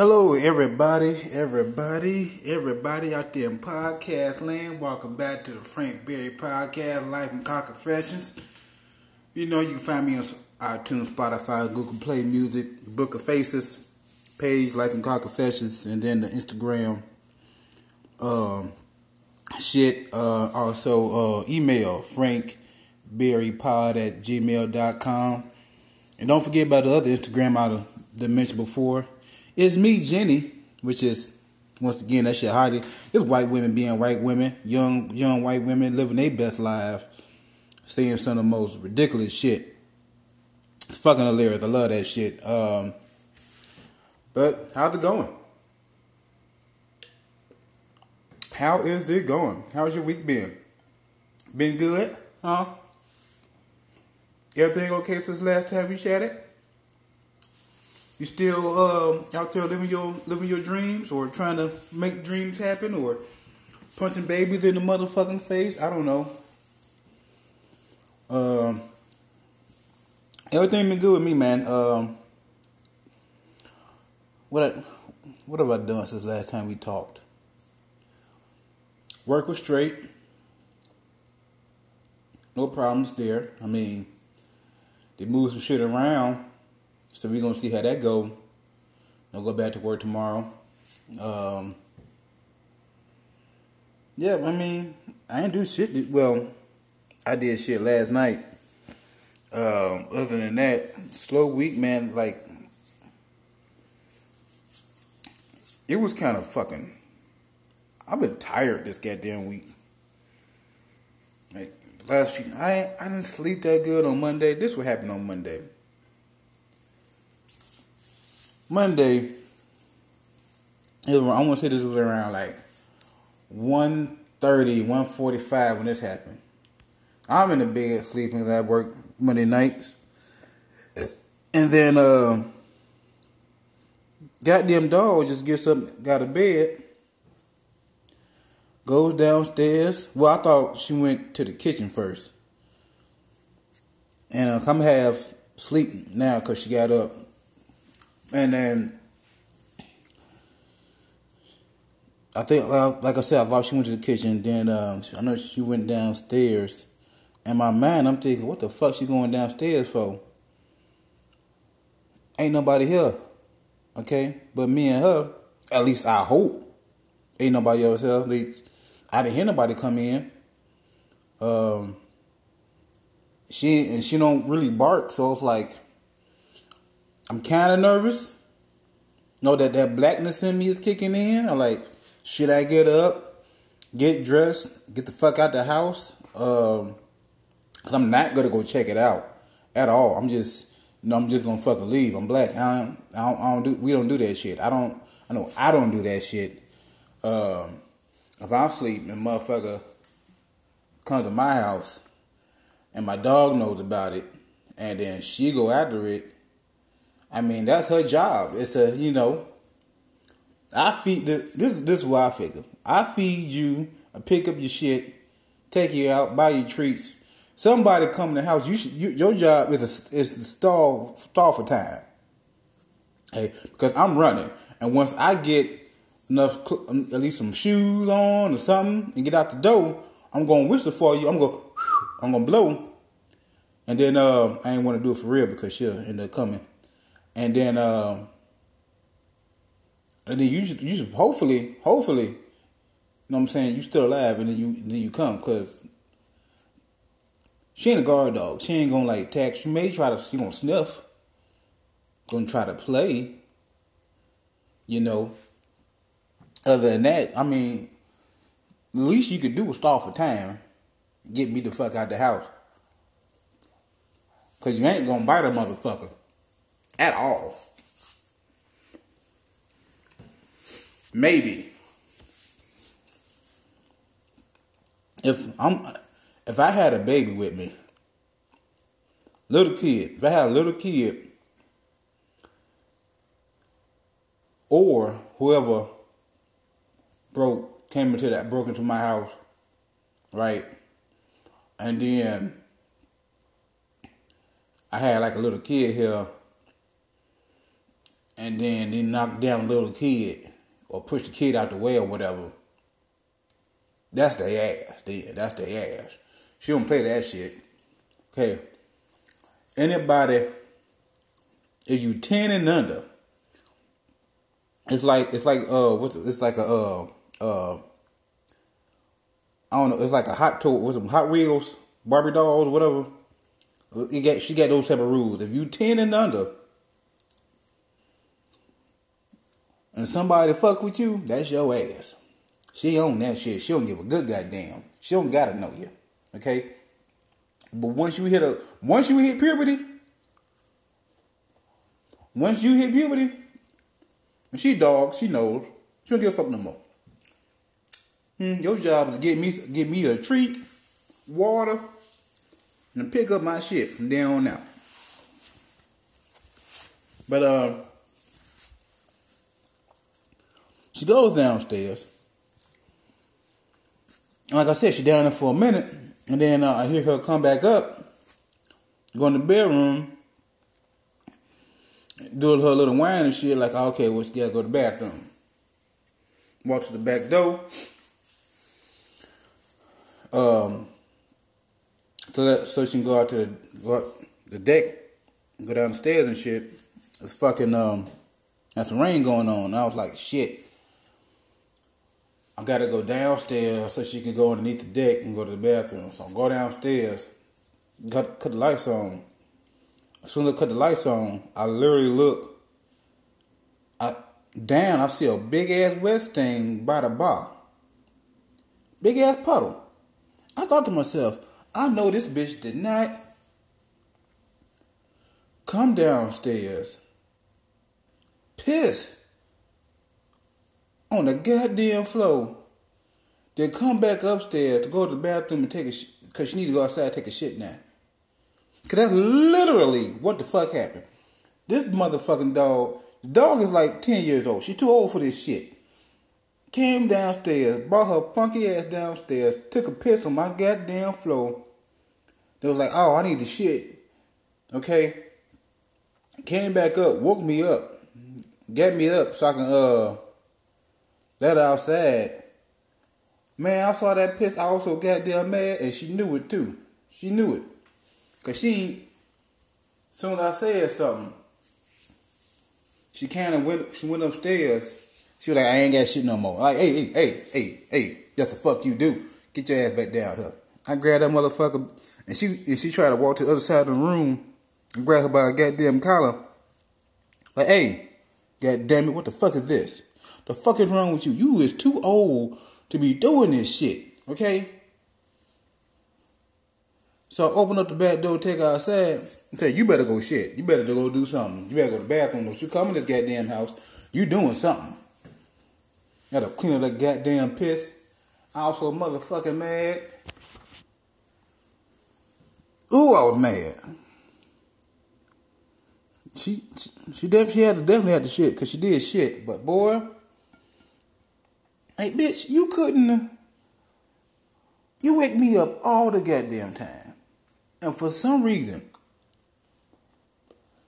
Hello, everybody, everybody, everybody out there in podcast land. Welcome back to the Frank Berry Podcast, Life and Car Confessions. You know, you can find me on iTunes, Spotify, Google Play Music, Book of Faces, page, Life and Car Confessions, and then the Instagram um, shit. Uh, also, uh, email frankberrypod at gmail.com. And don't forget about the other Instagram I mentioned before. It's me, Jenny, which is once again that shit hottie. It's white women being white women, young young white women living their best life, saying some of the most ridiculous shit. Fucking hilarious. I love that shit. Um, but how's it going? How is it going? How's your week been? Been good? Huh? Everything okay since last time we chatted? You still um, out there living your living your dreams, or trying to make dreams happen, or punching babies in the motherfucking face? I don't know. Um, everything been good with me, man. Um, what I, what have I done since last time we talked? Work was straight. No problems there. I mean, they moved some shit around so we're gonna see how that go. I'll go back to work tomorrow. Um, yeah, I mean, I ain't do shit. Well, I did shit last night. Um, other than that, slow week, man. Like, it was kind of fucking. I've been tired this goddamn week. Like last week, I I didn't sleep that good on Monday. This what happened on Monday. Monday, I want to say this was around like 1.30, 1.45 when this happened. I'm in the bed sleeping because I work Monday nights. And then, uh, goddamn dog just gets up, got a bed, goes downstairs. Well, I thought she went to the kitchen first. And uh, come have sleep now because she got up and then I think, like I said, I thought she went to the kitchen. Then um, I know she went downstairs. In my mind, I'm thinking, what the fuck she going downstairs for? Ain't nobody here, okay? But me and her, at least I hope, ain't nobody else here. At least I didn't hear nobody come in. Um, she and she don't really bark, so it's like I'm kind of nervous. Know that that blackness in me is kicking in. I'm like, should I get up, get dressed, get the fuck out the house? Um, cause I'm not gonna go check it out at all. I'm just, you know, I'm just gonna fucking leave. I'm black. I don't, I don't, I don't do. We don't do that shit. I don't. I know I don't do that shit. Um, if I'm sleeping, and motherfucker comes to my house, and my dog knows about it, and then she go after it I mean, that's her job. It's a, you know, I feed the this this is what I figure. I feed you, I pick up your shit, take you out, buy you treats. Somebody come in the house. You should you, your job is a, is to stall stall for time. Hey, because I'm running, and once I get enough, at least some shoes on or something, and get out the door, I'm gonna whistle for you. I'm gonna I'm gonna blow, and then uh, I ain't want to do it for real because she'll end up coming and then um, and then you should, you should hopefully hopefully you know what I'm saying you still alive and then you then you come because she ain't a guard dog. She ain't gonna like attack. She may try to she gonna sniff. Gonna try to play you know. Other than that I mean the least you could do is stall for time. Get me the fuck out the house. Cause you ain't gonna bite a motherfucker at all. Maybe if I'm if I had a baby with me, little kid, if I had a little kid or whoever broke came into that broke into my house, right? And then I had like a little kid here and then they knock down a little kid or push the kid out the way or whatever. That's their ass. Then that's their ass. She don't play that shit. Okay. Anybody, if you ten and under, it's like it's like uh what's it? it's like a uh uh I don't know it's like a hot toy with some Hot Wheels Barbie dolls whatever. You get she got those type of rules. If you ten and under, and somebody fuck with you, that's your ass. She own that shit. She don't give a good goddamn. She don't gotta know you. Okay? But once you hit a once you hit puberty, once you hit puberty, and she dog, she knows. She don't give a fuck no more. Hmm, your job is to get me get me a treat, water, and pick up my shit from there on out. But um, uh, she goes downstairs. like I said, she down there for a minute, and then uh, I hear her come back up, go in the bedroom, do her little whine and shit. Like, okay, well, she gotta go to the bathroom. Walk to the back door. Um, so that so she can go out to the go out the deck, go down the stairs and shit. It's fucking um, that's rain going on. And I was like, shit. I gotta go downstairs so she can go underneath the deck and go to the bathroom. So I go downstairs, cut cut the lights on. As soon as I cut the lights on, I literally look. I down. I see a big ass wet stain by the bar. Big ass puddle. I thought to myself, I know this bitch did not come downstairs, piss on the goddamn floor, then come back upstairs to go to the bathroom and take a shit, because she needs to go outside and take a shit now. Because that's literally what the fuck happened. This motherfucking dog, the dog is like 10 years old. She's too old for this shit. Came downstairs, brought her funky ass downstairs, took a piss on my goddamn floor. They was like, oh, I need the shit. Okay. Came back up, woke me up, got me up so I can uh let outside. Man, I saw that piss. I also goddamn mad, and she knew it too. She knew it. Cause she, soon as I said something, she kind of went. She went upstairs. She was like, "I ain't got shit no more." Like, hey, hey, hey, hey, hey, what the fuck you do? Get your ass back down here. I grabbed that motherfucker, and she and she tried to walk to the other side of the room and grab her by a goddamn collar. Like, hey, god damn it, what the fuck is this? The fuck is wrong with you? You is too old to be doing this shit. Okay. So I open up the back door, take her outside, and tell you, better go shit. You better go do something. You better go to the bathroom. Don't you come in this goddamn house. You doing something. Gotta clean up that goddamn piss. I also motherfucking mad. Ooh, I was mad. She she, she definitely she had to definitely had the shit because she did shit. But boy, hey bitch, you couldn't. You wake me up all the goddamn time. And for some reason,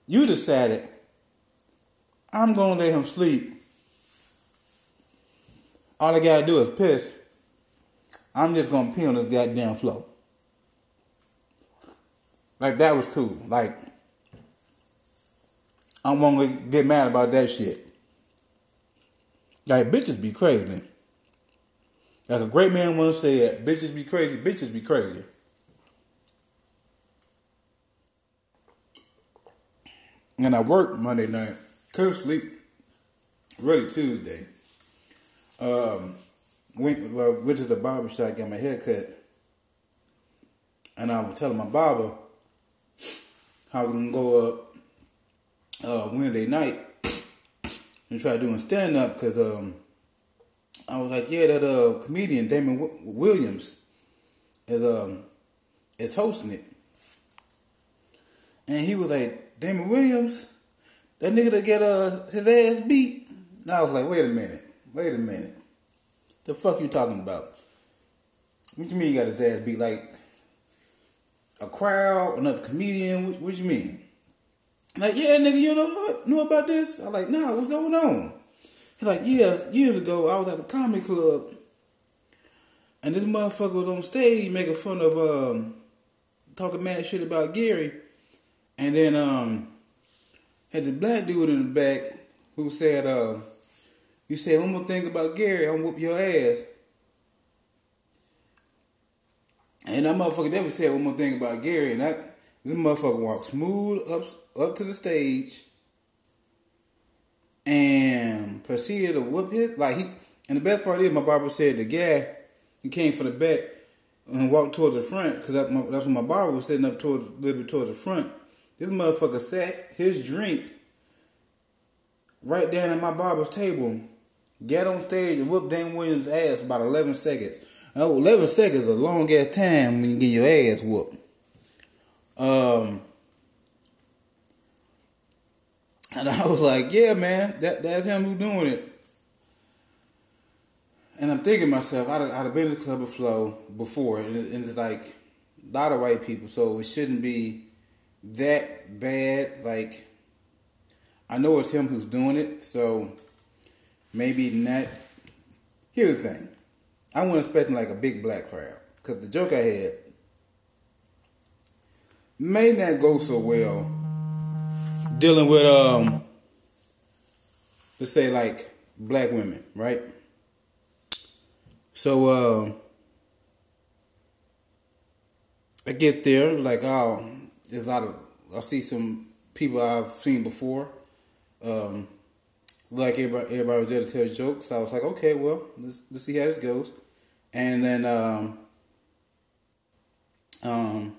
you decided I'm gonna let him sleep. All I gotta do is piss. I'm just gonna pee on this goddamn floor. Like that was cool. Like I'm gonna get mad about that shit. Like bitches be crazy. Like a great man once said, bitches be crazy, bitches be crazy. And I worked Monday night. Couldn't sleep. Really Tuesday. Um, went well, went to the barber shop, got my hair cut. And I was telling my barber how we can go up uh, Wednesday night and try doing stand up because um, I was like, yeah, that uh, comedian Damon w- Williams is um is hosting it, and he was like, Damon Williams, that nigga that get uh, his ass beat. And I was like, wait a minute, wait a minute. The fuck you talking about? What you mean he got his ass beat? Like a crowd, another comedian? What, what you mean? Like, yeah, nigga, you know what? Know about this? I'm like, nah, what's going on? He's like, yeah, years ago I was at a comedy club, and this motherfucker was on stage making fun of um, talking mad shit about Gary, and then um, had this black dude in the back who said, uh, "You said one more thing about Gary, I'm whoop your ass." And that motherfucker never said one more thing about Gary, and that this motherfucker walked smooth up up to the stage and proceeded to whoop his like he. And the best part is, my barber said the guy he came from the back and walked towards the front because that, that's when my barber was sitting up towards a little bit towards the front. This motherfucker sat his drink right down at my barber's table, got on stage and whooped Dan Williams' ass for about 11 seconds. Oh, 11 seconds is a long ass time when you get your ass whooped. Um, and I was like, yeah, man, that that's him who doing it. And I'm thinking myself, I'd, I'd have been to the Club of Flow before, and it's like a lot of white people, so it shouldn't be that bad. Like, I know it's him who's doing it, so maybe not. Here's the thing I wasn't expecting like a big black crowd, because the joke I had may not go so well dealing with um let's say like black women, right? So um I get there, like oh there's a lot of I see some people I've seen before. Um like everybody, everybody was there to tell jokes. So I was like, okay, well, let's let's see how this goes. And then um um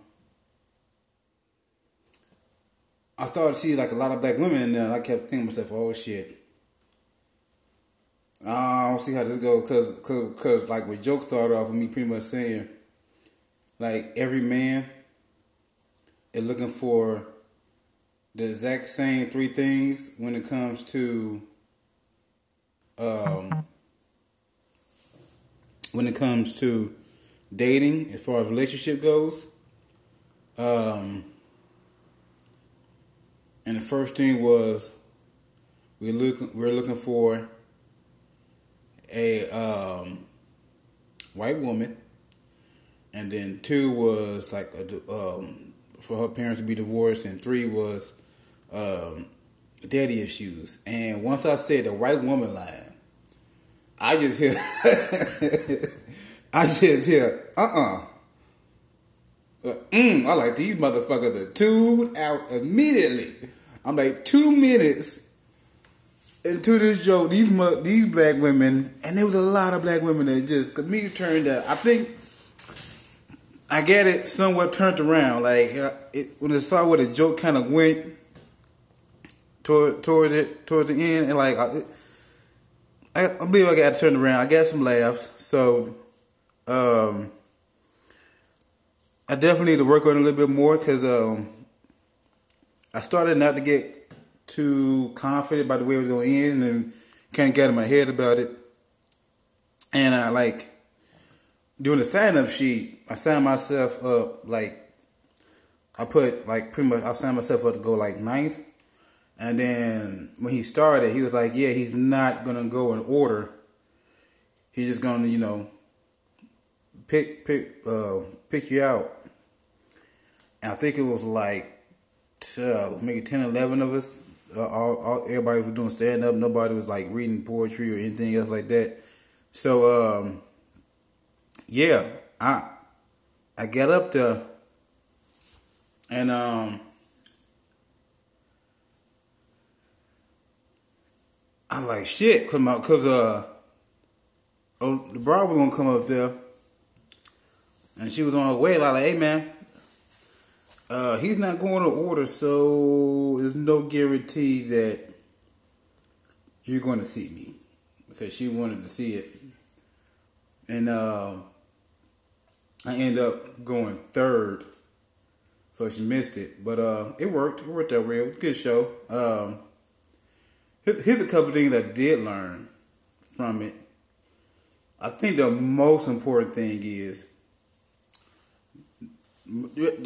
I started to see like a lot of black women in there, and I kept thinking to myself, "Oh shit." I don't see how this goes, cause, cause, cause, like, with joke started off with me pretty much saying, like, every man is looking for the exact same three things when it comes to, um, when it comes to dating, as far as relationship goes. Um, and the first thing was we look we're looking for a um, white woman, and then two was like a, um, for her parents to be divorced, and three was um, daddy issues. And once I said the white woman line, I just hear I just hear uh uh-uh. uh mm, I like these motherfuckers to tune out immediately. I'm like two minutes into this joke. These these black women, and there was a lot of black women that just me turned out. I think I get it somewhat turned around. Like uh, it, when I saw where the joke kind of went toward towards it towards the end, and like I, I, I believe I got turned around. I got some laughs. So. Um, I definitely need to work on it a little bit more because um, I started not to get too confident about the way it was going to end and kind of got in my head about it. And I like doing the sign up sheet, I signed myself up like I put like pretty much I signed myself up to go like ninth. And then when he started, he was like, Yeah, he's not gonna go in order. He's just gonna, you know, pick pick uh, pick you out. And I think it was like uh, maybe 10, 11 of us. Uh, all, all everybody was doing stand up. Nobody was like reading poetry or anything else like that. So um, yeah, I I got up there and um I'm like shit, cause my cause uh oh the bride was gonna come up there and she was on her way. Like, hey man, uh, he's not going to order, so there's no guarantee that you're going to see me because she wanted to see it, and uh, I end up going third, so she missed it. But uh, it worked. It worked out real good show. Um, here's a couple things I did learn from it. I think the most important thing is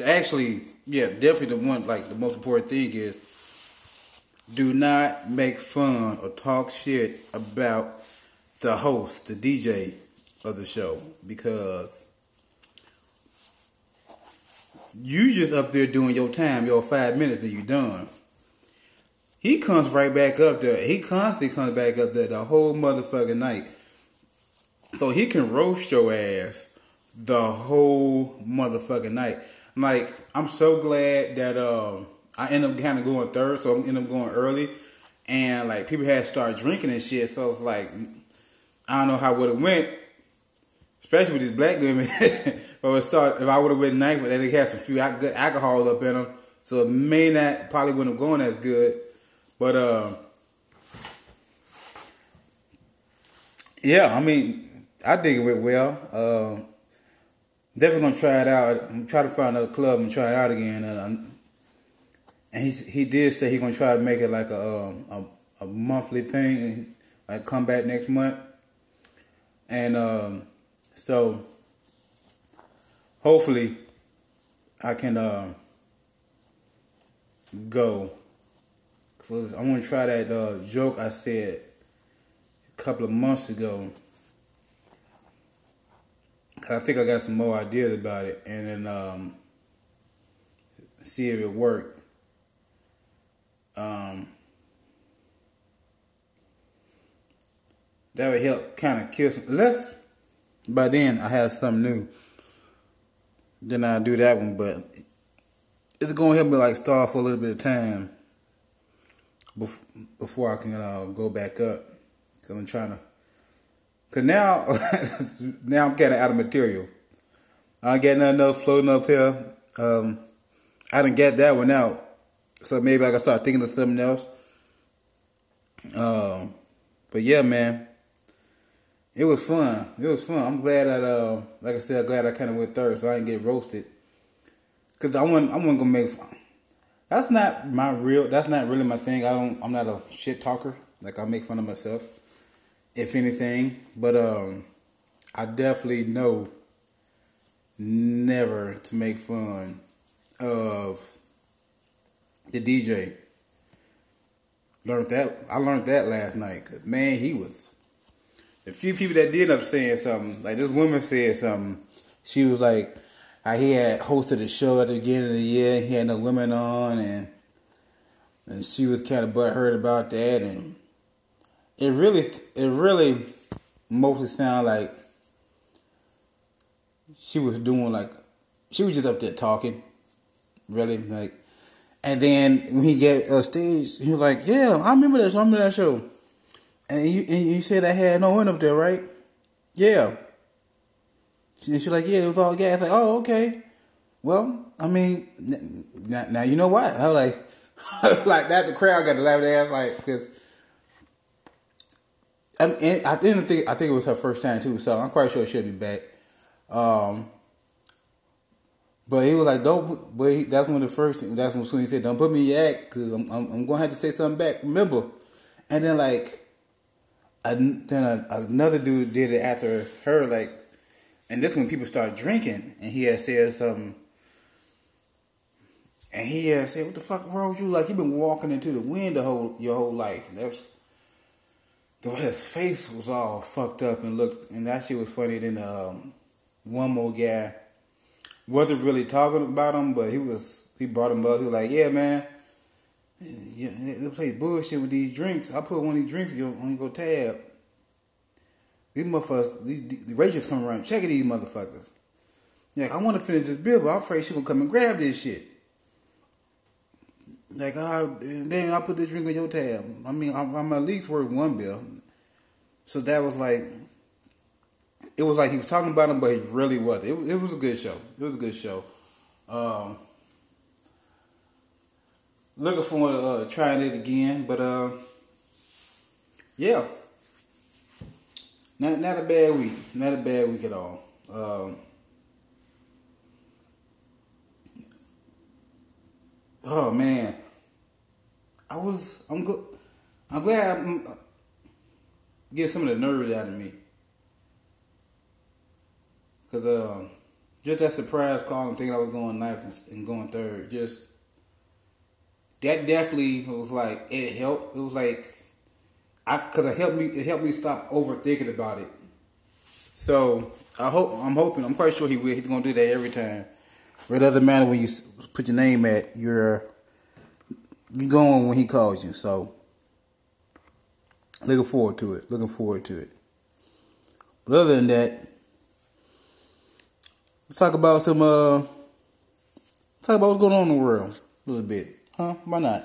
Actually, yeah, definitely the one like the most important thing is do not make fun or talk shit about the host, the DJ of the show, because you just up there doing your time, your five minutes, and you done. He comes right back up there. He constantly comes back up there the whole motherfucking night. So he can roast your ass the whole motherfucking night. Like, I'm so glad that um I end up kind of going third, so I end up going early. And like people had to start drinking and shit, so it's like I don't know how would have went, especially with these black women. but it start if I would have went ninth, but they had some few good alcohol up in them, so it may not probably wouldn't have gone as good. But uh, yeah, I mean, I think it went well. Uh, definitely gonna try it out. I'm to try to find another club and try it out again. And, and he he did say he's gonna try to make it like a um, a, a monthly thing, and like come back next month. And um, so hopefully I can uh, go. So I want to try that uh, joke I said a couple of months ago. I think I got some more ideas about it, and then um, see if it worked. Um, that would help kind of kill some. Let's. By then, I have something new. Then I'll do that one, but it's gonna help me like stall for a little bit of time before I can uh, go back up. Cause I'm trying to. Cause now, now I'm kind of out of material. I ain't getting nothing else floating up here. Um, I didn't get that one out, so maybe I can start thinking of something else. Um, but yeah, man, it was fun. It was fun. I'm glad that, uh, like I said, I'm glad I kind of went third, so I didn't get roasted. Cause I want, I wasn't gonna make. Fun. That's not my real. That's not really my thing. I don't. I'm not a shit talker. Like I make fun of myself, if anything. But um, I definitely know never to make fun of the DJ. Learned that. I learned that last night. Cause man, he was. The few people that did up saying something, like this woman said something. She was like, he had hosted a show at the beginning of the year. He had no women on, and and she was kind of butthurt about that, and it really, it really mostly sounded like she was doing like she was just up there talking, really like. And then when he get a stage, he was like, "Yeah, I remember that show. I remember that show." And you, and you said I had no one up there, right? Yeah. And she's like, yeah, it was all gas. Like, oh, okay. Well, I mean, now, now you know what? I was like, like that. The crowd got to laugh their ass like because. I, mean, I didn't think I think it was her first time too, so I'm quite sure she'll be back. Um, but he was like, "Don't." But he, that's when the first. That's when Sweeney said, "Don't put me in act, because I'm, I'm, I'm going to have to say something back." Remember, and then like, I, then a, another dude did it after her, like and this when people start drinking, and he had said something, and he had said, "What the fuck wrong with you? Like you've been walking into the wind the whole your whole life." And his face was all fucked up and looked, and that shit was funny. Then um, one more guy wasn't really talking about him, but he was he brought him up. He was like, "Yeah, man." Yeah, they play bullshit with these drinks. I put one of these drinks on your, your tab. These motherfuckers, these, the Rachel's coming around checking these motherfuckers. Like, I want to finish this bill, but I'm afraid she gonna come and grab this shit. Like, oh, then I put this drink on your tab. I mean, I'm, I'm at least worth one bill. So that was like, it was like he was talking about him, but he really wasn't. It, it was a good show. It was a good show. Um, looking forward to uh, trying it again, but uh, yeah. Not not a bad week. Not a bad week at all. Um, oh man, I was. I'm good. I'm glad I uh, get some of the nerves out of me. Cause um, just that surprise call and thinking I was going ninth and, and going third, just that definitely was like it helped. It was like I because it helped me. It helped me stop overthinking about it. So I hope I'm hoping I'm quite sure he will. He's gonna do that every time. It doesn't matter when you put your name at you're you going when he calls you. So looking forward to it. Looking forward to it. But other than that, let's talk about some uh talk about what's going on in the world a little bit. Huh? Why not?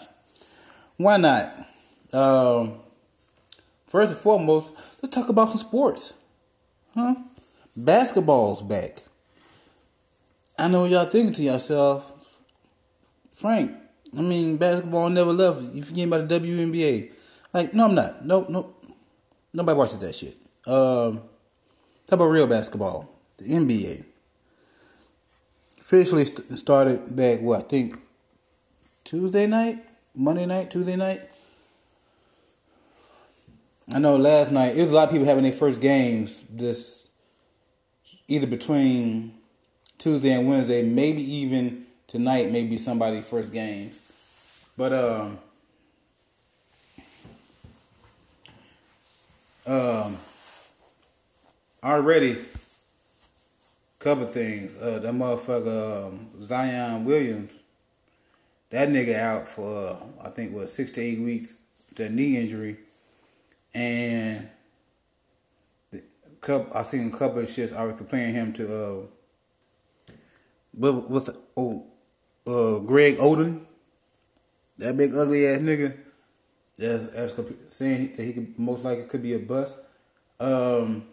Why not? Um, first and foremost, let's talk about some sports. Huh? Basketball's back. I know y'all thinking to yourself, Frank, I mean, basketball never left. You forget about the WNBA. Like, no, I'm not. No, no. Nobody watches that shit. Um, talk about real basketball. The NBA. Officially st- started back, what, I think Tuesday night? Monday night? Tuesday night? I know last night, it was a lot of people having their first games this either between Tuesday and Wednesday, maybe even tonight, maybe somebody's first game. But um, um, already couple things. Uh, that motherfucker um, Zion Williams, that nigga out for uh, I think what six to eight weeks, the knee injury, and the couple I seen a couple of shits already comparing him to uh, with with oh, uh, Greg Oden, that big ugly ass nigga. As as saying that he could most likely could be a bust. Um,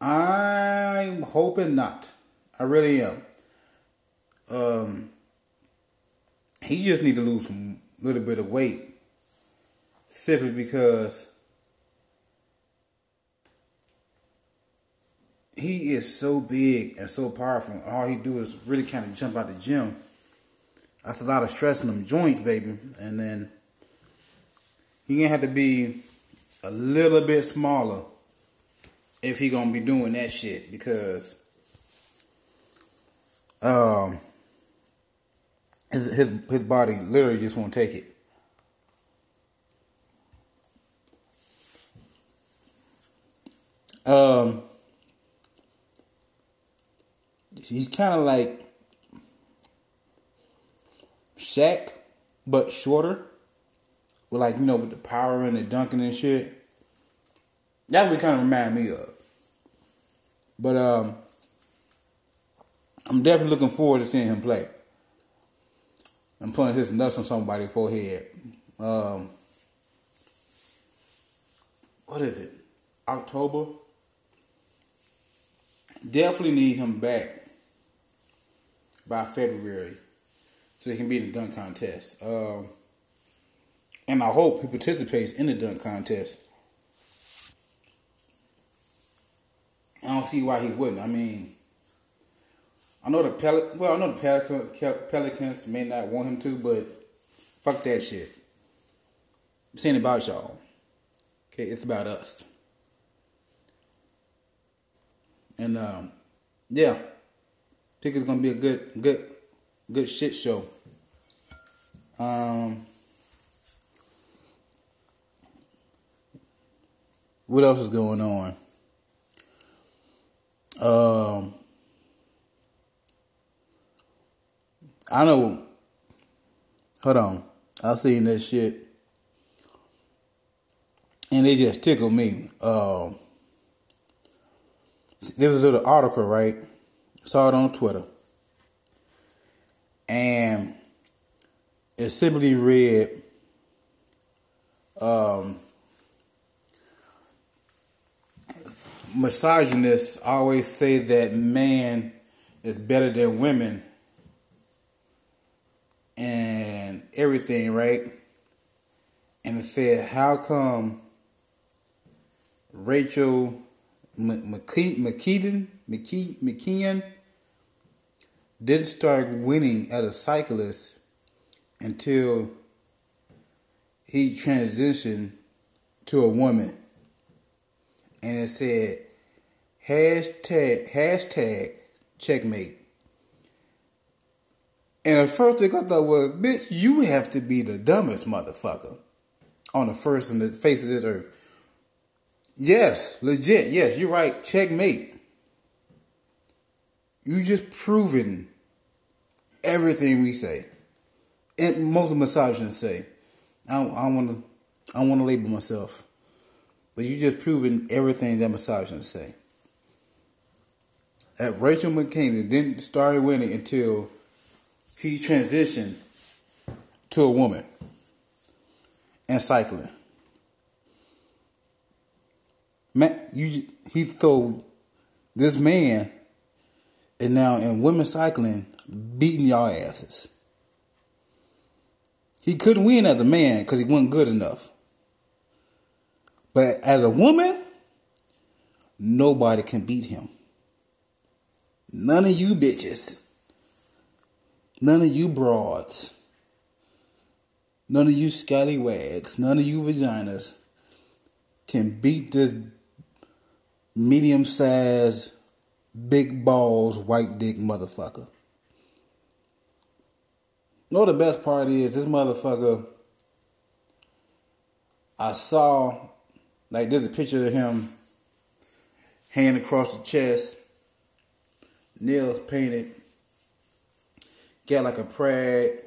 I'm hoping not. I really am. Um, he just need to lose some little bit of weight, simply because he is so big and so powerful. All he do is really kind of jump out the gym. That's a lot of stress in them joints, baby. And then he gonna have to be a little bit smaller if he gonna be doing that shit because um his his, his body literally just won't take it. Um he's kind of like Shaq, but shorter. With like, you know, with the power and the dunking and shit. That's what kind of remind me of. But um, I'm definitely looking forward to seeing him play. I'm putting his nuts on somebody's forehead. Um, what is it? October. Definitely need him back by February so he can be in the dunk contest. Um, and I hope he participates in the dunk contest. I don't see why he wouldn't. I mean, I know the Pel- well, I know the Pel- Pelicans may not want him to, but fuck that shit. This ain't about y'all. Okay, it's about us. And um, yeah, I think it's gonna be a good, good, good shit show. Um, what else is going on? Um, I know. Hold on, I seen this shit, and it just tickled me. Um, there was a little article, right? Saw it on Twitter, and it simply read, um, misogynists always say that man is better than women and everything, right? And it said, how come Rachel McKinnon, McKinnon didn't start winning as a cyclist until he transitioned to a woman? and it said hashtag hashtag checkmate. And the first thing I thought was, bitch, you have to be the dumbest motherfucker on the first in the face of this earth. Yes, legit. Yes, you're right. Checkmate. You just proven everything we say, and most misogynists say. I don't, want to. I want to label myself, but you just proven everything that misogynists say. That Rachel McKinnon didn't start winning until he transitioned to a woman and cycling. Man, you he told this man and now in women cycling beating y'all asses. He couldn't win as a man because he wasn't good enough. But as a woman, nobody can beat him. None of you bitches. None of you broads. None of you scallywags. None of you vaginas can beat this medium sized, big balls, white dick motherfucker. Know the best part is this motherfucker. I saw, like, there's a picture of him, hand across the chest, nails painted, got like a pride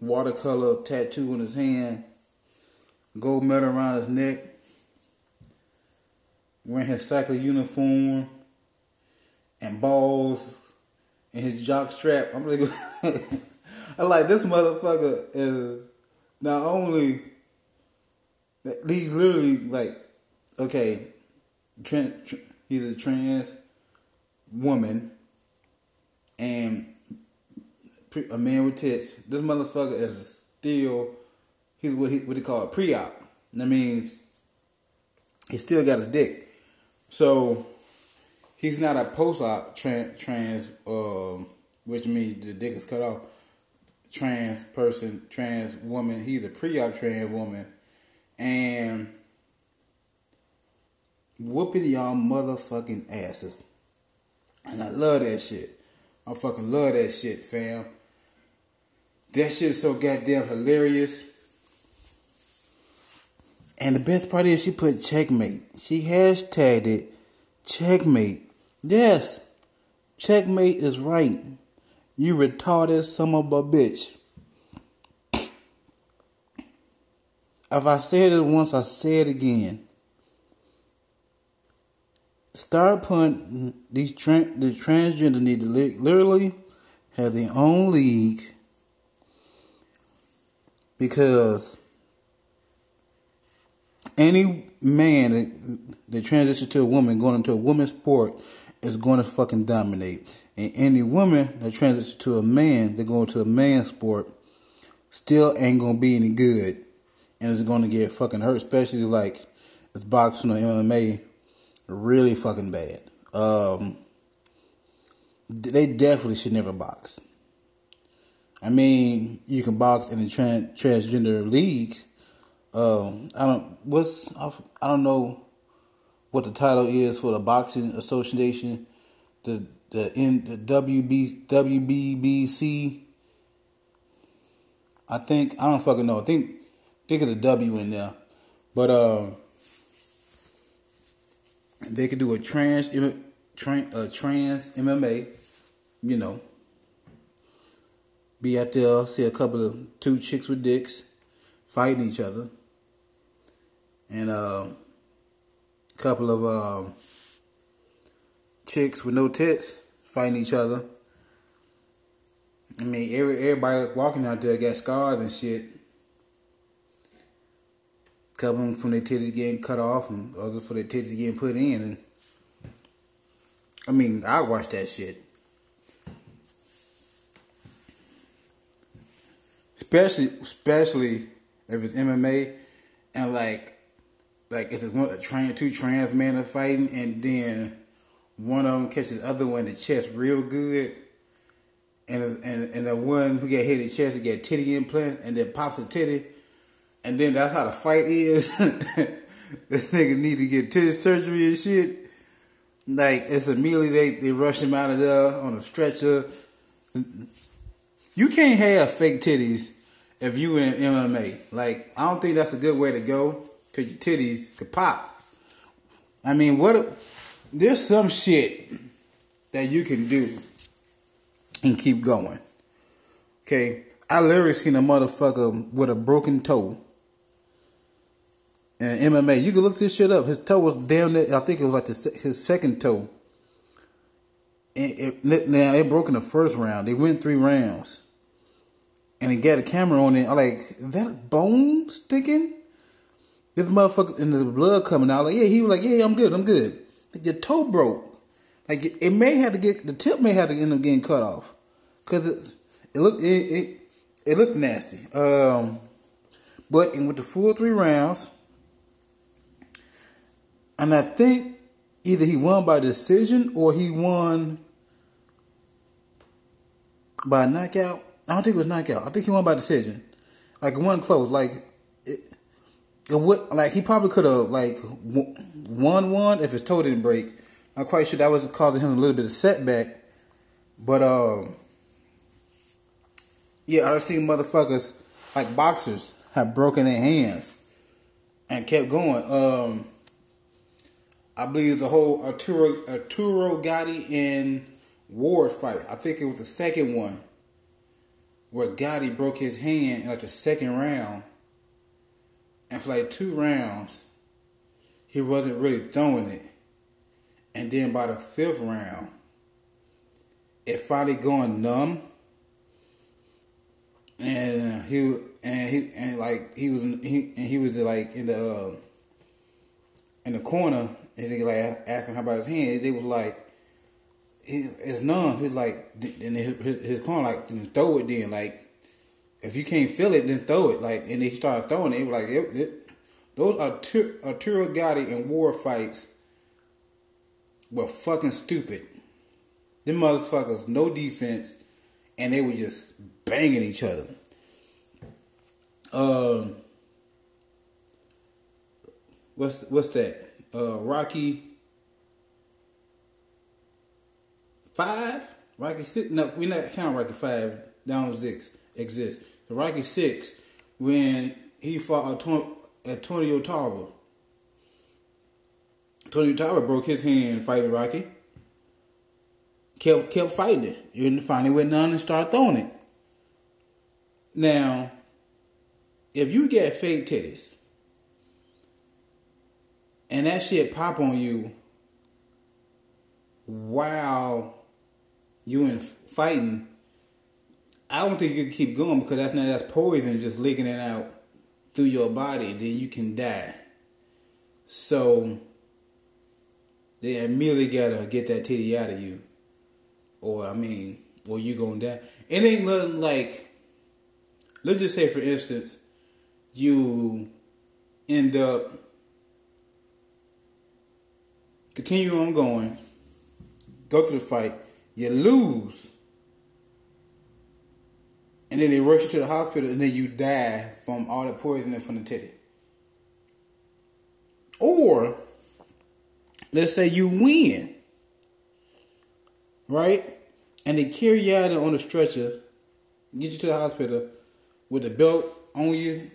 watercolor tattoo on his hand, gold medal around his neck, wearing his cycling uniform, and balls and his jock strap. I'm like, I like this motherfucker is not only he's literally like okay, trans, he's a trans woman and a man with tits. This motherfucker is still he's what he what they call it pre-op. That means he still got his dick. So he's not a post-op trans, trans um, which means the dick is cut off. Trans person, trans woman. He's a pre-op trans woman, and whooping y'all motherfucking asses. And I love that shit. I fucking love that shit, fam. That shit's so goddamn hilarious. And the best part is she put checkmate. She hashtagged it checkmate. Yes, checkmate is right. You retarded son of a bitch. If I said it once, I say it again. Start putting these tra- the transgender need to literally have their own league because any man that, that transitions to a woman going into a woman's sport is going to fucking dominate. And any woman that transitions to a man that going to a man's sport still ain't gonna be any good. And it's gonna get fucking hurt, especially like it's boxing or MMA really fucking bad. Um, they definitely should never box. I mean, you can box in the trans- transgender league. Um, I don't what's I don't know what the title is for the boxing association, the the N the WB WBBC. I think I don't fucking know. I think think of the W in there, but um, they could do a trans a trans MMA, you know, be out there, see a couple of two chicks with dicks fighting each other, and uh, couple of uh, chicks with no tits fighting each other. I mean, every everybody walking out there got scars and shit. Couple of them from their titties getting cut off, and others for their titties getting put in. And I mean, I watch that shit. especially especially if it's MMA and like like if it's one a trans two trans men are fighting and then one of them catches the other one in the chest real good. And, and and the one who get hit in the chest get titty implants and then pops a titty, and then that's how the fight is. this nigga need to get titty surgery and shit. Like it's immediately they, they rush him out of there on a stretcher. you can't have fake titties if you in MMA. Like I don't think that's a good way to go because your titties could pop. I mean, what? There's some shit that you can do and keep going. Okay, I literally seen a motherfucker with a broken toe. And MMA, you can look this shit up. His toe was damn there. I think it was like the, his second toe. And it, now it broke in the first round. They went three rounds, and he got a camera on it. I'm like, that bone sticking? This motherfucker and the blood coming out. Like, yeah, he was like, yeah, I'm good, I'm good. But your toe broke. Like it, may have to get the tip may have to end up getting cut off because it's it looked it, it it looks nasty. Um, but in with the full three rounds, and I think either he won by decision or he won by knockout. I don't think it was knockout. I think he won by decision. Like wasn't close. Like it would like he probably could have like won one if his toe didn't break. I'm quite sure that was causing him a little bit of setback. But um, yeah, I've seen motherfuckers like boxers have broken their hands and kept going. Um, I believe the whole Arturo Arturo Gatti and Ward fight. I think it was the second one where Gatti broke his hand in like the second round and for like two rounds, he wasn't really throwing it. And then by the fifth round, it finally going numb. And he and he and like he was he and he was like in the uh, in the corner and they like asking how about his hand. They was like it's numb. He's like and his, his corner like throw it then like if you can't feel it, then throw it. Like, and they started throwing it. like it, it, those Arturo Gatti and Ward fights were fucking stupid. Them motherfuckers, no defense, and they were just banging each other. Um, what's what's that? Uh, Rocky five, Rocky six. No, we not count Rocky five. Down six exists. The Rocky Six, when he fought Antonio Tarver. Antonio Tarver broke his hand fighting Rocky. Kept kept fighting it. And finally went down and started throwing it. Now, if you get fake titties and that shit pop on you while you in fighting I don't think you can keep going because that's not that's poison just leaking it out through your body. Then you can die. So they immediately gotta get that titty out of you, or I mean, or you gonna die. It ain't nothing like. Let's just say, for instance, you end up continue on going, go through the fight, you lose and then they rush you to the hospital, and then you die from all the poisoning from the titty. Or, let's say you win, right? And they carry you out on a stretcher, get you to the hospital with a belt on you,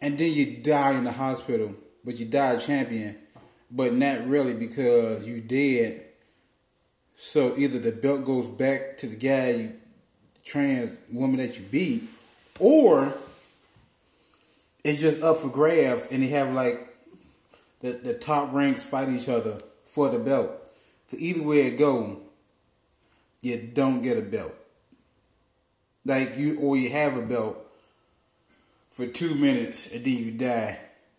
and then you die in the hospital, but you die champion, but not really because you dead. So either the belt goes back to the guy you trans woman that you beat, or it's just up for grabs and they have like the, the top ranks fight each other for the belt. So either way it go, you don't get a belt. Like you or you have a belt for two minutes and then you die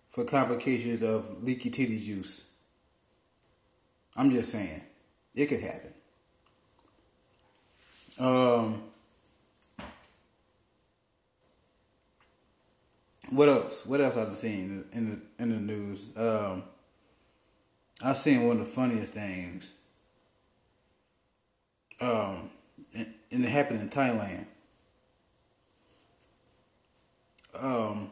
for complications of leaky titty juice. I'm just saying. It could happen. Um what else? What else I've seen in the in the news? Um, I've seen one of the funniest things. Um, and, it happened in Thailand. Um,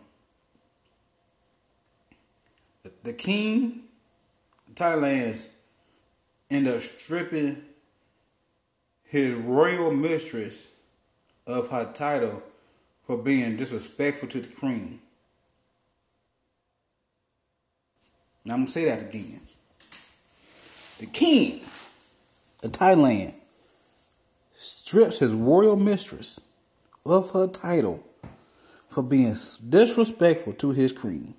the, the king, Thailand's, end up stripping his royal mistress of her title for being disrespectful to the queen. Now I'm gonna say that again. The king of Thailand strips his royal mistress of her title for being disrespectful to his queen.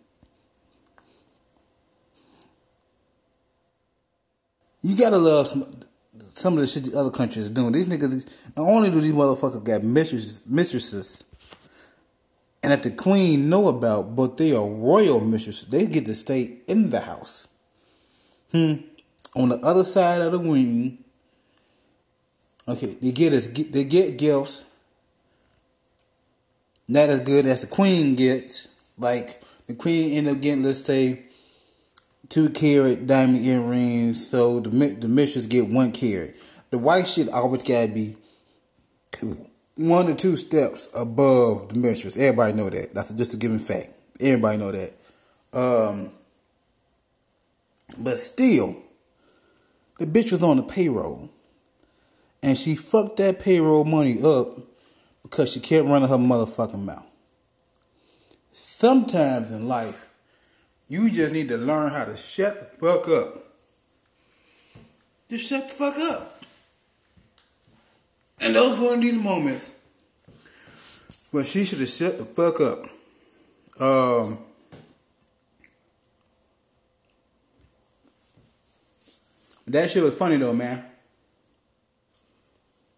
You gotta love some some of the shit the other countries are doing. These niggas, not only do these motherfuckers got mistresses, mistresses, and that the queen know about, but they are royal mistresses. They get to stay in the house. Hmm. On the other side of the wing, okay, they get us, they get gifts. Not as good as the queen gets. Like the queen end up getting, let's say, two carat diamond earrings, so the the mistress get one carat. The white shit always gotta be one or two steps above the mistress. Everybody know that. That's just a given fact. Everybody know that. Um, but still, the bitch was on the payroll, and she fucked that payroll money up because she kept running her motherfucking mouth. Sometimes in life you just need to learn how to shut the fuck up. Just shut the fuck up. And those were in these moments where she should have shut the fuck up. Um, that shit was funny though, man.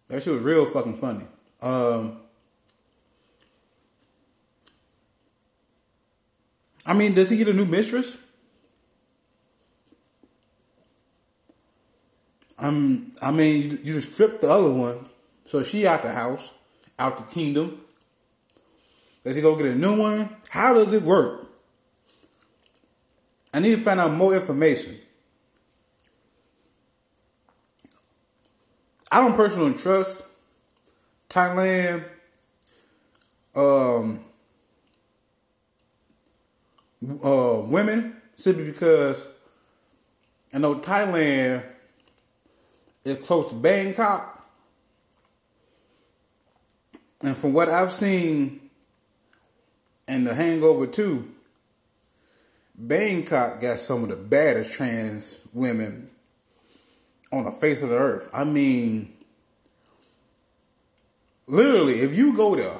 That shit was real fucking funny. Um, I mean, does he get a new mistress? Um, I mean, you, you just strip the other one, so she out the house, out the kingdom. Does he go get a new one? How does it work? I need to find out more information. I don't personally trust Thailand. Um, uh, women simply because I know Thailand is close to Bangkok. And from what I've seen in The Hangover 2, Bangkok got some of the baddest trans women on the face of the earth. I mean, literally, if you go there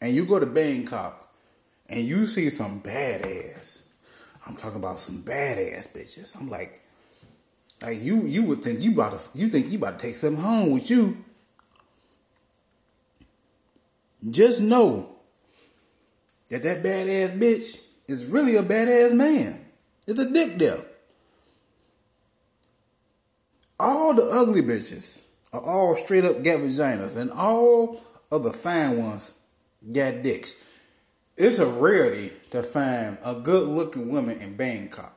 and you go to Bangkok and you see some badass, I'm talking about some badass bitches. I'm like, like you you would think you about to you think you about to take something home with you. Just know that that badass bitch is really a badass man. It's a dick there. All the ugly bitches are all straight up got vaginas, and all of the fine ones got dicks it's a rarity to find a good looking woman in Bangkok.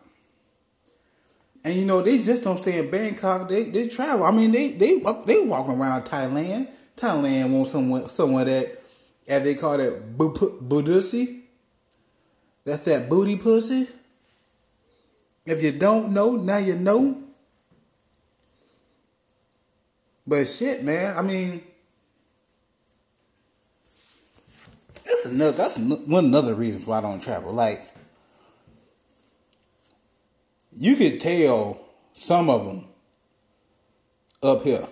And you know, they just don't stay in Bangkok. They they travel. I mean, they they they walking around Thailand. Thailand wants someone somewhere that, as they call it, budusi. That's that booty pussy. If you don't know, now you know. But shit, man. I mean, That's another. That's one another reason why I don't travel. Like, you could tell some of them up here,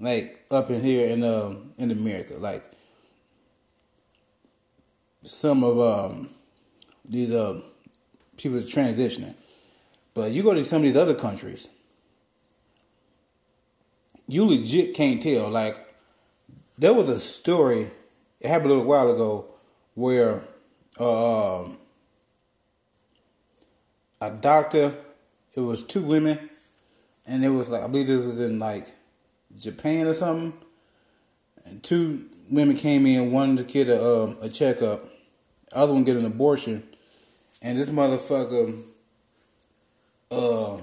like up in here in uh, in America, like some of um, these uh, people transitioning. But you go to some of these other countries, you legit can't tell. Like there was a story it happened a little while ago where uh, a doctor, it was two women, and it was like I believe it was in like Japan or something, and two women came in, one to get a uh, a checkup, other one get an abortion, and this motherfucker uh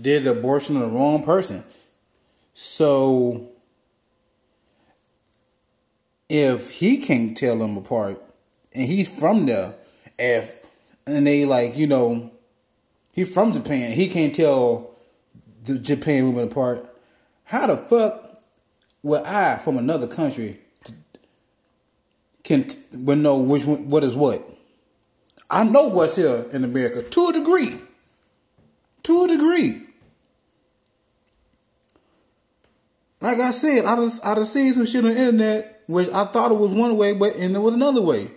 did the abortion on the wrong person. So if he can't tell them apart and he's from there, if and they like you know he's from Japan, he can't tell the Japan women apart. How the fuck Well, I from another country can will know which one, what is what. I know what's here in America to a degree. To a degree. Like I said, I just I just seen some shit on the internet which I thought it was one way, but and it was another way.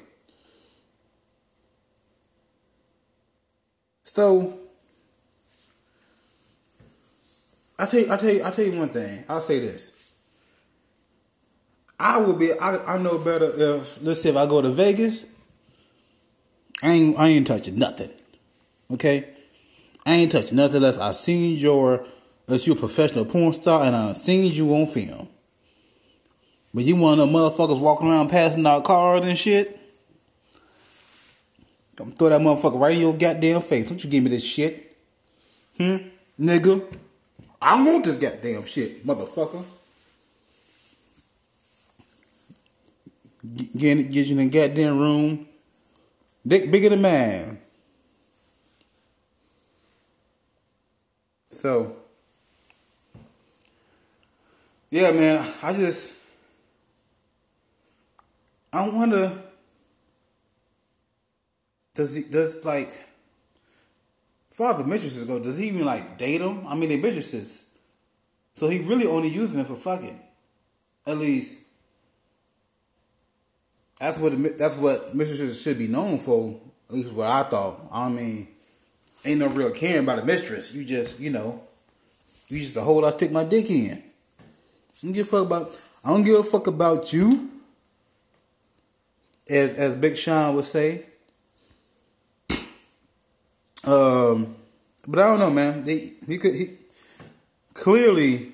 So I tell you, I tell you, I tell you one thing. I'll say this. I would be. I, I know better if let's say if I go to Vegas. I ain't I ain't touching nothing. Okay, I ain't touching nothing unless I seen your unless you're a professional porn star and I seen you on film. But you one of the motherfuckers walking around passing out cards and shit. I'm throw that motherfucker right in your goddamn face. Don't you give me this shit. Hmm? Nigga. I want this goddamn shit, motherfucker. Get, get you in the goddamn room. Dick bigger than man. So, yeah, man, I just, I wonder, does he, does like, father mistresses go, does he even like date them? I mean, they mistresses. So he really only using them for fucking. At least, that's what that's what mistresses should be known for. At least what I thought. I mean, ain't no real caring about a mistress. You just, you know, you just a hole I stick my dick in. I don't give a fuck about. I don't give a fuck about you. As as Big Sean would say. Um, but I don't know, man. He, he could he clearly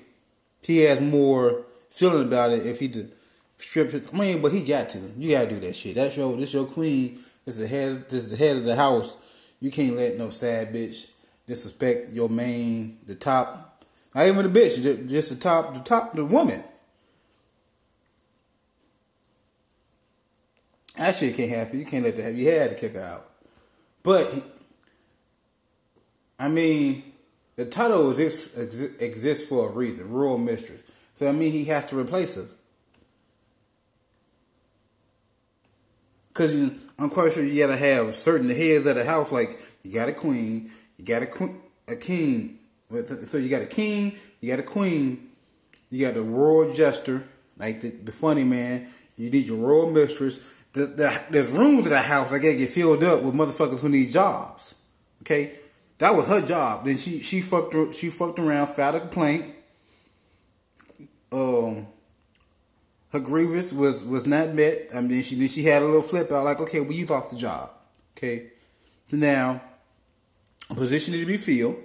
he has more feeling about it if he did strip his. Mean, but he got to. You gotta do that shit. That's your this your queen. This is the head. This is the head of the house. You can't let no sad bitch disrespect your main, the top. Not even the bitch, just the top, the top, the woman. That shit can't happen. You can't let that happen. You had to kick her out. But, I mean, the title exists, exists for a reason. Royal Mistress. So, I mean, he has to replace her. Because I'm quite sure you gotta have certain heads of the house. Like you got a queen, you got a queen, a king. So you got a king, you got a queen, you got a royal jester, like the, the funny man. You need your royal mistress. There's, there's rooms in the house that gotta get filled up with motherfuckers who need jobs. Okay, that was her job. Then she she fucked her, she fucked around, filed a complaint. Um, her grievance was was not met. I mean, she then she had a little flip out, like, okay, well, you lost the job. Okay, so now a position to be filled.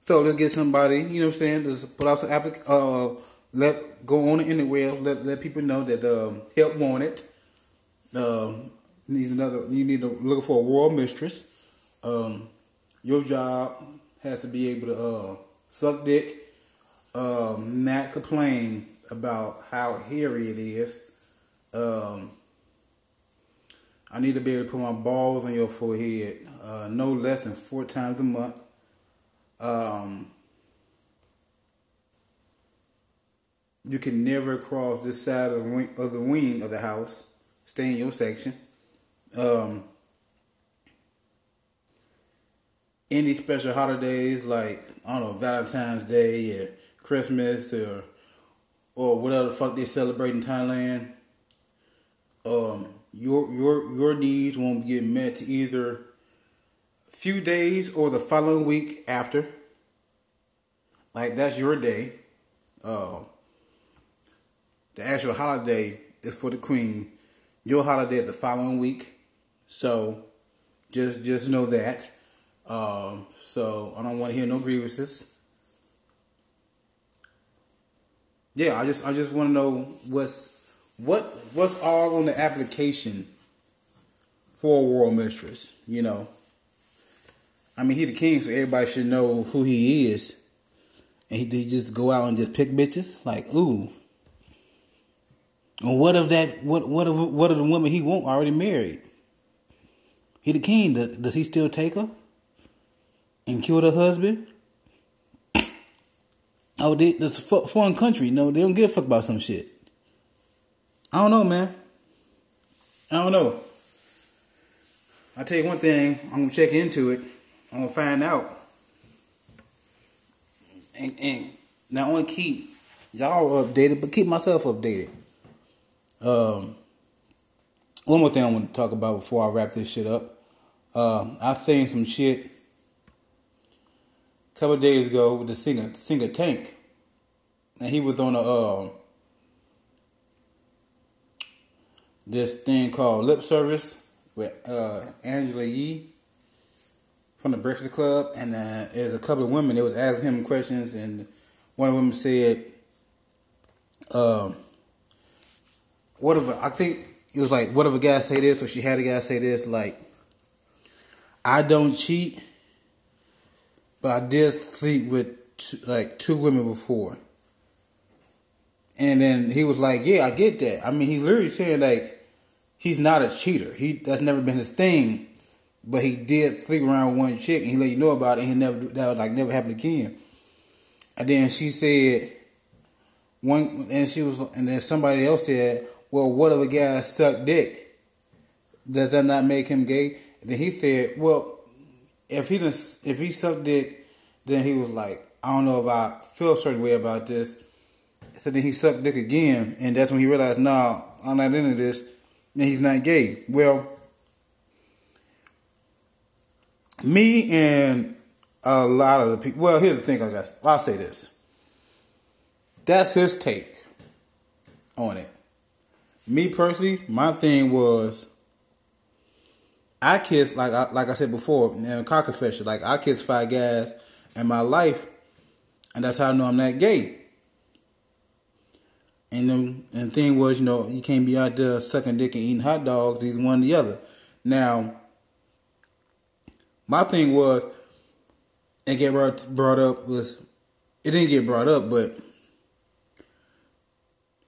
So let's get somebody, you know what I'm saying? Let's put out some applic uh let go on the internet, let let people know that um, help wanted. Um, needs another. You need to look for a royal mistress. Um, your job has to be able to uh, suck dick, um, not complain about how hairy it is. Um, I need to be able to put my balls on your forehead uh, no less than four times a month. Um, you can never cross this side of the wing of the, wing of the house. Stay in your section. Um, any special holidays like I don't know Valentine's Day or Christmas or or whatever the fuck they celebrate in Thailand, um, your your your needs won't get met to either few days or the following week after. Like that's your day. Uh, the actual holiday is for the queen. Your holiday is the following week. So just just know that. Um, so I don't want to hear no grievances. Yeah, I just I just want to know what's what what's all on the application for a world mistress. You know, I mean he the king, so everybody should know who he is. And he did just go out and just pick bitches like ooh. And what of that what what if what of the woman he want already married? He the king. Does, does he still take her and kill her husband? Oh, they, that's a foreign country. No, they don't give a fuck about some shit. I don't know, man. I don't know. I tell you one thing. I'm gonna check into it. I'm gonna find out. And, and not only keep y'all updated, but keep myself updated. Um, one more thing I want to talk about before I wrap this shit up. Uh, I seen some shit couple days ago with the singer singer Tank, and he was on a uh, this thing called Lip Service with uh, Angela Yee from the Breakfast Club, and uh, there's a couple of women that was asking him questions, and one of them said, um, "What if I think it was like what if a guy say this, or she had a guy say this, like." I don't cheat, but I did sleep with two, like two women before. And then he was like, "Yeah, I get that." I mean, he literally saying like he's not a cheater. He that's never been his thing, but he did sleep around one chick, and he let you know about it. And he never that was like never happened again. And then she said one, and she was, and then somebody else said, "Well, what if a guy sucked dick? Does that not make him gay?" then he said, "Well, if he didn't, if he sucked dick, then he was like, I don't know if I feel a certain way about this." So then he sucked dick again, and that's when he realized, "Nah, I'm not into this." And he's not gay. Well, me and a lot of the people. Well, here's the thing, I guess. I'll say this. That's his take on it. Me personally, my thing was I kissed like I, like I said before in a car confession. Like I kissed five guys in my life, and that's how I know I'm not gay. And the and the thing was, you know, you can't be out there sucking dick and eating hot dogs, either one or the other. Now, my thing was, it get brought brought up was, it didn't get brought up, but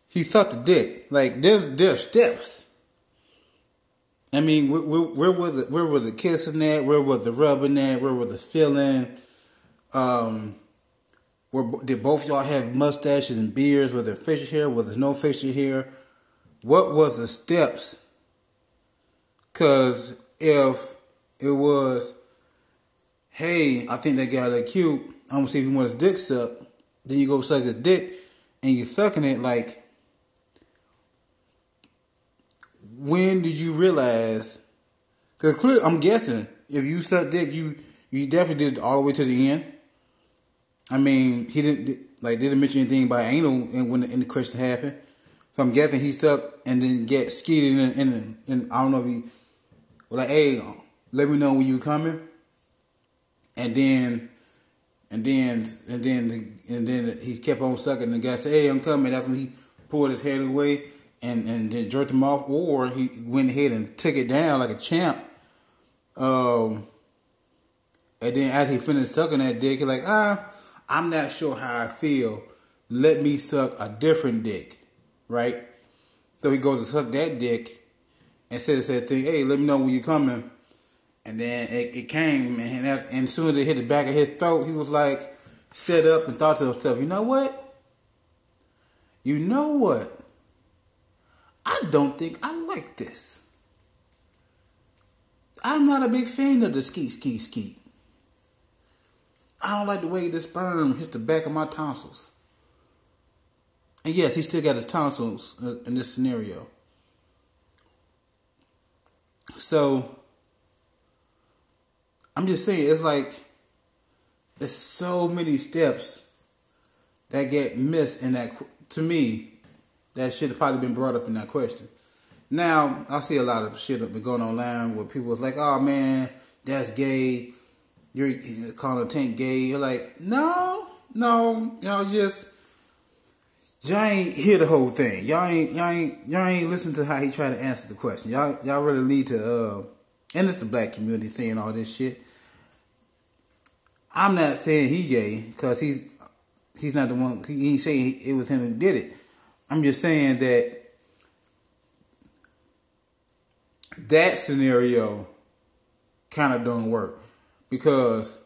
he sucked a dick. Like there's there's steps. I mean, where, where, were the where were the kissing at? Where was the rubbing at? Where were the feeling? Um, where did both y'all have mustaches and beards? Was there facial hair? Was there no facial hair? What was the steps? Cause if it was, hey, I think that guy look cute. I'm gonna see if he wants his dick sucked. Then you go suck his dick, and you sucking it like when did you realize? Because clear, I'm guessing if you sucked dick, you you definitely did all the way to the end. I mean, he didn't like didn't mention anything about anal when the, the question happened. So I'm guessing he stuck and then get skeeted in, and, in I don't know if he like, hey, let me know when you coming. And then and then and then the, and then he kept on sucking. And the guy said, "Hey, I'm coming." That's when he pulled his head away and and then jerked him off, or he went ahead and took it down like a champ. Um, and then as he finished sucking that dick, he's like, ah, I'm not sure how I feel. Let me suck a different dick, right? So he goes to suck that dick and says that thing, hey, let me know when you're coming. And then it, it came, and, and as soon as it hit the back of his throat, he was like, set up and thought to himself, you know what? You know what? I don't think I like this. I'm not a big fan of the ski, ski, ski. I don't like the way the sperm hits the back of my tonsils. And yes, he still got his tonsils uh, in this scenario. So, I'm just saying, it's like, there's so many steps that get missed in that, to me, that should have probably been brought up in that question. Now, I see a lot of shit been going online where people was like, oh man, that's gay. You're calling a tank gay. You're like, no, no, y'all just y'all ain't hear the whole thing. Y'all ain't y'all ain't y'all ain't listen to how he tried to answer the question. Y'all y'all really need to uh and it's the black community saying all this shit. I'm not saying he gay because he's he's not the one. He ain't saying it was him who did it. I'm just saying that that scenario kind of don't work because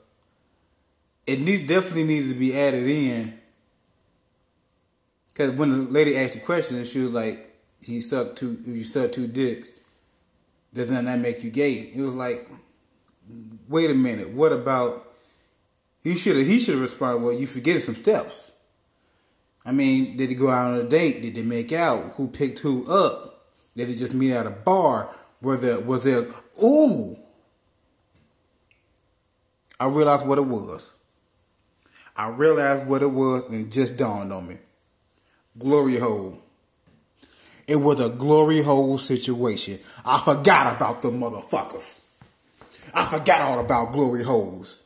it need, definitely needs to be added in Because when the lady asked the question, she was like, "He sucked two. If you suck two dicks, doesn't that make you gay?" It was like, wait a minute. What about? He should have. He should have responded. Well, you forgetting some steps. I mean, did he go out on a date? Did they make out? Who picked who up? Did they just meet at a bar? Were there was there? Ooh, I realized what it was. I realized what it was, and it just dawned on me. Glory hole. It was a glory hole situation. I forgot about the motherfuckers. I forgot all about glory holes.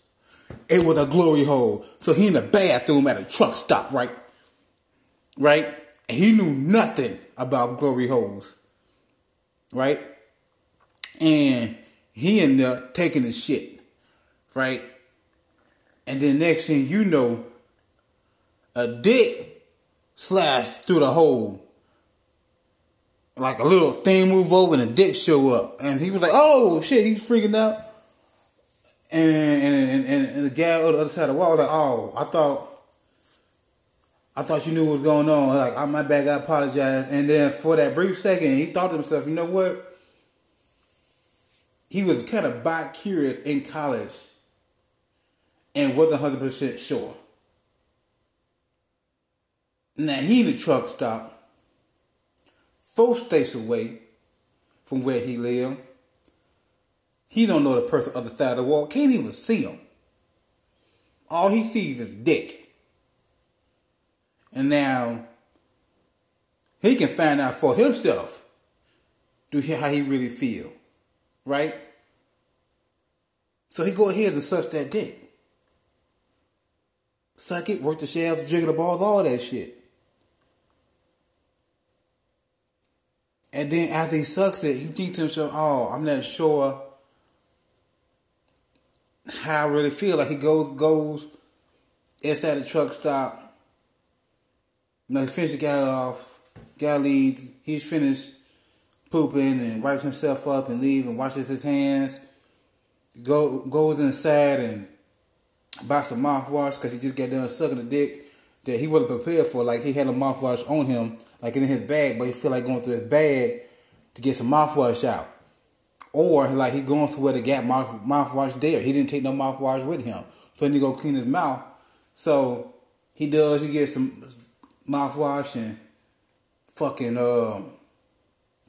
It was a glory hole. So he in the bathroom at a truck stop, right? Right? He knew nothing about glory holes. Right? And he ended up taking his shit. Right? And then next thing you know, a dick slashed through the hole. Like a little thing move over and a dick show up. And he was like, oh shit, he's freaking out. And and, and, and the guy on the other side of the wall was like, oh, I thought I thought you knew what was going on. Like, I'm my bad, I apologize. And then for that brief second, he thought to himself, you know what? He was kind of bi curious in college and wasn't 100% sure. Now he in the truck stop, four states away from where he lived. He don't know the person other side of the wall. Can't even see him. All he sees is dick. And now he can find out for himself do how he really feel, right? So he go ahead and suck that dick. Suck it, work the shaft, jiggle the balls, all that shit. And then after he sucks it, he thinks to himself, oh, I'm not sure how I really feel. Like he goes goes inside the truck stop. You know, he finishes the guy off. Guy leaves. He's finished pooping and wipes himself up and leaves and washes his hands. Go goes inside and buy some mouthwash because he just got done sucking the dick that he wasn't prepared for. Like he had a mouthwash on him, like in his bag, but he feel like going through his bag to get some mouthwash out. Or like he going to where the gap mouth mouthwash there. He didn't take no mouthwash with him. So he need to go clean his mouth. So he does, he gets some mouthwash and fucking uh,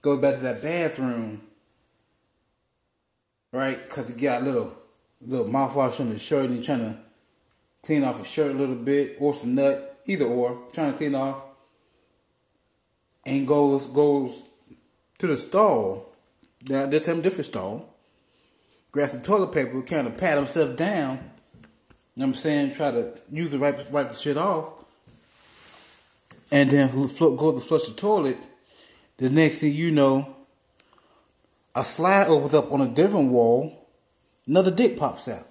goes back to that bathroom. Right? Because he got a little little mouthwash on his shirt and he's trying to clean off his shirt a little bit or some nut, either or, trying to clean off. And goes goes to the stall now, this time different stall. Grab some toilet paper, kind of pat himself down. You know what I'm saying? Try to use the right, wipe the shit off. And then go to flush the toilet. The next thing you know, a slide opens up on a different wall. Another dick pops out.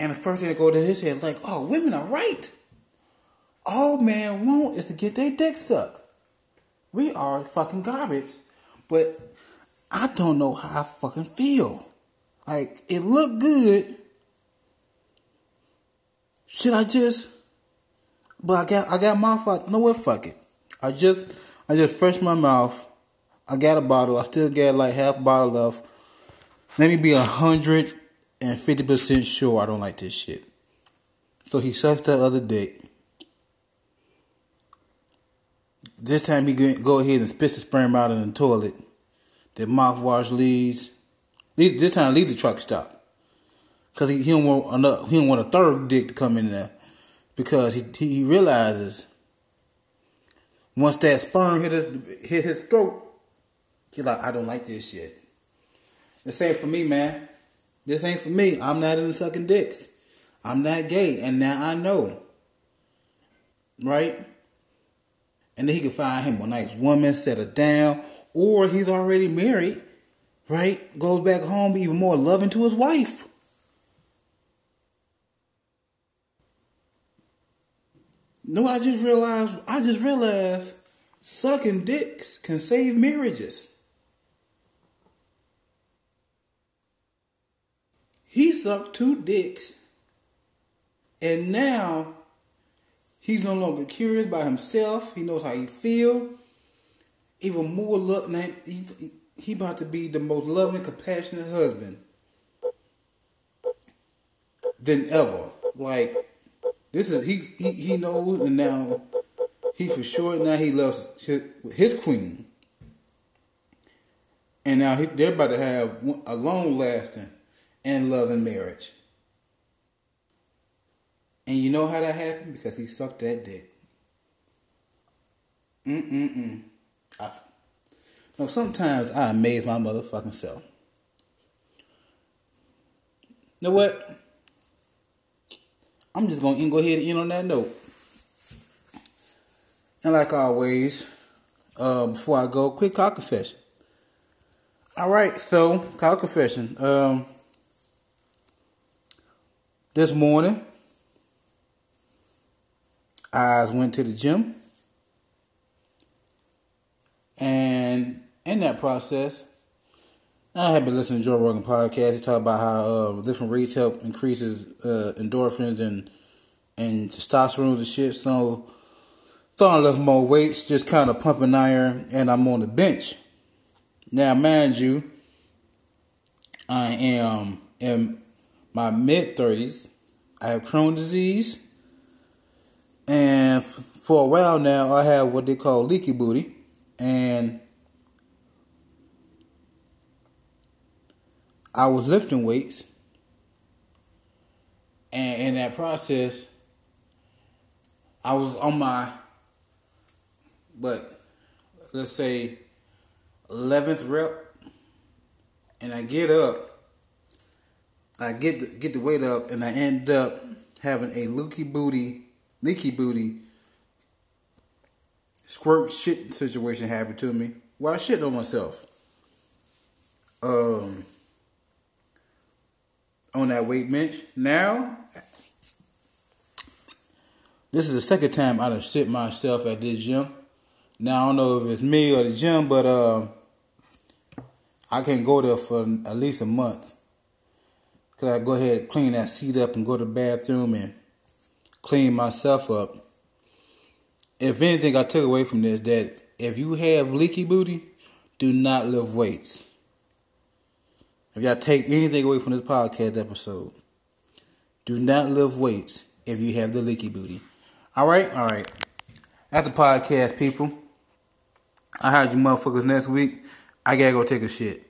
And the first thing that goes to his head, like, oh, women are right. All man want is to get their dick sucked. We are fucking garbage. But I don't know how I fucking feel. Like, it looked good. Should I just but I got I got out. No what fuck it. I just I just fresh my mouth. I got a bottle. I still got like half bottle left. Let me be a hundred and fifty percent sure I don't like this shit. So he sucks that other dick. This time he go ahead and spits the sperm out in the toilet. The mouthwash leaves. This time leave the truck stop. Cause he, he don't want another, he don't want a third dick to come in there. Because he he realizes once that sperm hit his hit his throat, he's like, I don't like this shit. This ain't for me, man. This ain't for me. I'm not into sucking dicks. I'm not gay, and now I know. Right? and then he can find him a nice woman, set settle down, or he's already married, right? Goes back home, be even more loving to his wife. No, I just realized. I just realized sucking dicks can save marriages. He sucked two dicks, and now He's no longer curious by himself. He knows how he feel. Even more love. He, he about to be the most loving, compassionate husband than ever. Like this is he he, he knows, and now he for sure now he loves his, queen, and now he, they're about to have a long lasting and loving marriage. And you know how that happened? Because he sucked that dick. Mm-mm-mm. I, no, sometimes I amaze my motherfucking self. You know what? I'm just gonna go ahead and end on that note. And like always, uh, before I go, quick confession. All right, so call confession. Um, this morning, I went to the gym. And in that process, I have been listening to Joe Rogan podcast. He talked about how uh, different reads help increases uh, endorphins and and testosterone and shit. So throwing a little more weights, just kind of pumping iron, and I'm on the bench. Now, mind you, I am in my mid thirties. I have Crohn's disease. And for a while now, I have what they call leaky booty. And I was lifting weights. And in that process, I was on my, but let's say, 11th rep. And I get up. I get the, get the weight up, and I end up having a leaky booty leaky booty squirt shit situation happen to me. Well, I shit on myself. Um, on that weight bench. Now, this is the second time I done shit myself at this gym. Now I don't know if it's me or the gym, but uh, I can't go there for at least a month. Cause I go ahead and clean that seat up and go to the bathroom and clean myself up. If anything, I took away from this that if you have leaky booty, do not lift weights. If y'all take anything away from this podcast episode, do not lift weights if you have the leaky booty. All right, all right. At the podcast, people, I heard you motherfuckers next week. I gotta go take a shit.